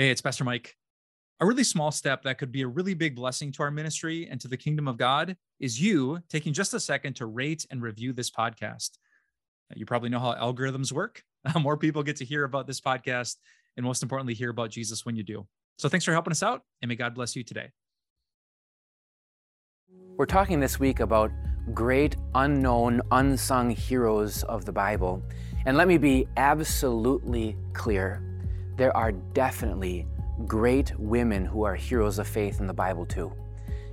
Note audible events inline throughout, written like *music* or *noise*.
Hey, it's Pastor Mike. A really small step that could be a really big blessing to our ministry and to the kingdom of God is you taking just a second to rate and review this podcast. You probably know how algorithms work. *laughs* More people get to hear about this podcast and most importantly, hear about Jesus when you do. So thanks for helping us out and may God bless you today. We're talking this week about great unknown, unsung heroes of the Bible. And let me be absolutely clear there are definitely great women who are heroes of faith in the Bible, too.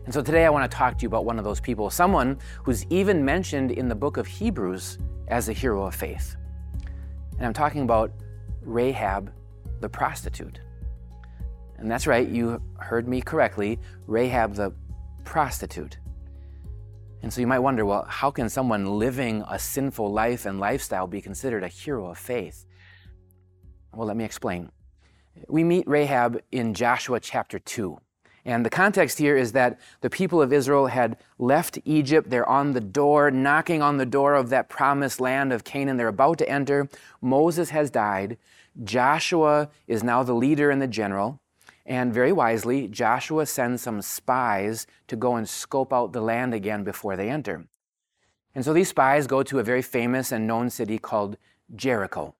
And so today I want to talk to you about one of those people, someone who's even mentioned in the book of Hebrews as a hero of faith. And I'm talking about Rahab the prostitute. And that's right, you heard me correctly Rahab the prostitute. And so you might wonder well, how can someone living a sinful life and lifestyle be considered a hero of faith? Well, let me explain. We meet Rahab in Joshua chapter 2. And the context here is that the people of Israel had left Egypt. They're on the door, knocking on the door of that promised land of Canaan. They're about to enter. Moses has died. Joshua is now the leader and the general. And very wisely, Joshua sends some spies to go and scope out the land again before they enter. And so these spies go to a very famous and known city called Jericho.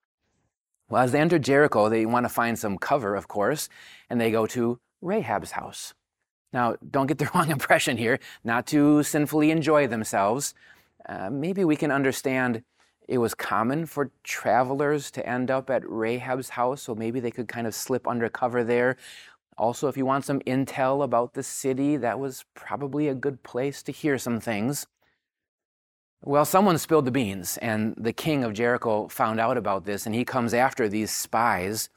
Well, as they enter Jericho, they want to find some cover, of course, and they go to Rahab's house. Now, don't get the *laughs* wrong impression here, not to sinfully enjoy themselves. Uh, maybe we can understand it was common for travelers to end up at Rahab's house, so maybe they could kind of slip undercover there. Also, if you want some intel about the city, that was probably a good place to hear some things. Well, someone spilled the beans, and the king of Jericho found out about this, and he comes after these spies.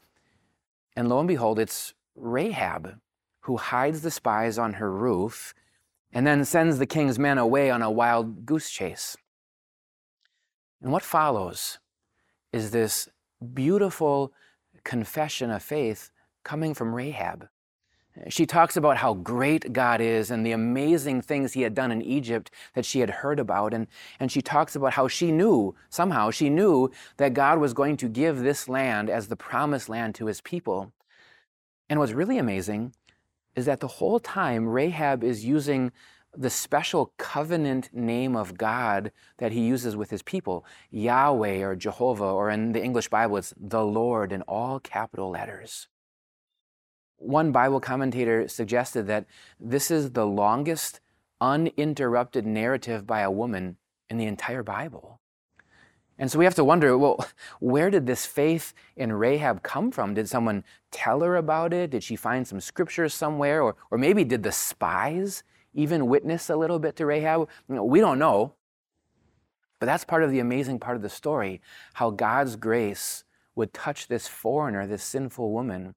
And lo and behold, it's Rahab who hides the spies on her roof and then sends the king's men away on a wild goose chase. And what follows is this beautiful confession of faith coming from Rahab. She talks about how great God is and the amazing things he had done in Egypt that she had heard about. And, and she talks about how she knew, somehow, she knew that God was going to give this land as the promised land to his people. And what's really amazing is that the whole time Rahab is using the special covenant name of God that he uses with his people, Yahweh or Jehovah, or in the English Bible, it's the Lord in all capital letters. One Bible commentator suggested that this is the longest uninterrupted narrative by a woman in the entire Bible. And so we have to wonder well, *laughs* where did this faith in Rahab come from? Did someone tell her about it? Did she find some scriptures somewhere? Or, or maybe did the spies even witness a little bit to Rahab? You know, we don't know. But that's part of the amazing part of the story how God's grace would touch this foreigner, this sinful woman.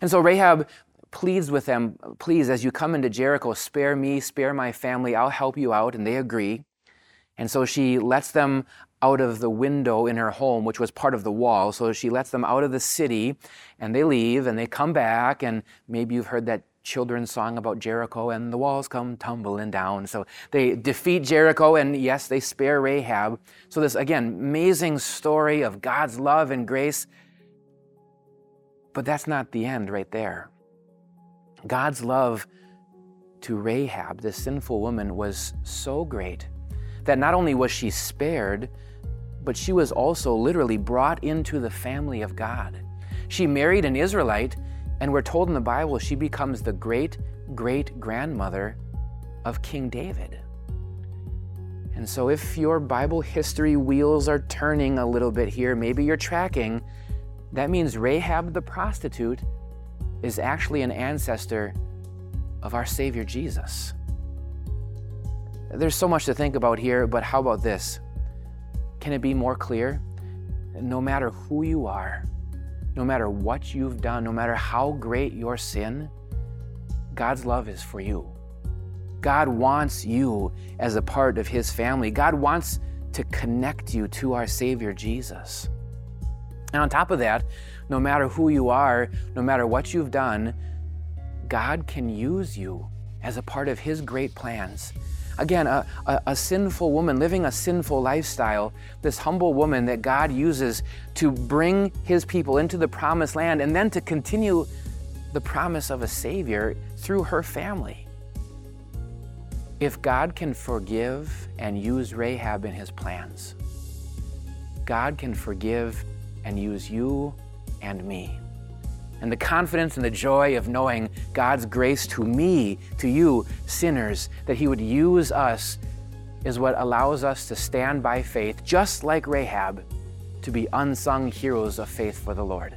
And so Rahab pleads with them, please, as you come into Jericho, spare me, spare my family, I'll help you out. And they agree. And so she lets them out of the window in her home, which was part of the wall. So she lets them out of the city and they leave and they come back. And maybe you've heard that children's song about Jericho and the walls come tumbling down. So they defeat Jericho and yes, they spare Rahab. So this, again, amazing story of God's love and grace. But that's not the end right there. God's love to Rahab, this sinful woman, was so great that not only was she spared, but she was also literally brought into the family of God. She married an Israelite, and we're told in the Bible she becomes the great great grandmother of King David. And so, if your Bible history wheels are turning a little bit here, maybe you're tracking, that means Rahab the prostitute is actually an ancestor of our Savior Jesus. There's so much to think about here, but how about this? Can it be more clear? No matter who you are, no matter what you've done, no matter how great your sin, God's love is for you. God wants you as a part of His family. God wants to connect you to our Savior Jesus. And on top of that, no matter who you are, no matter what you've done, God can use you as a part of His great plans Again, a, a, a, sinful woman living a sinful lifestyle, this humble woman that God uses to bring his people into the promised land and then to continue the promise of a Savior through her family. If God can forgive and use Rahab in his plans, God can forgive and use you and me. And the confidence and the joy of knowing God's grace to me, to you, sinners, that He would use us is what allows us to stand by faith, just like Rahab, to be unsung heroes of faith for the Lord.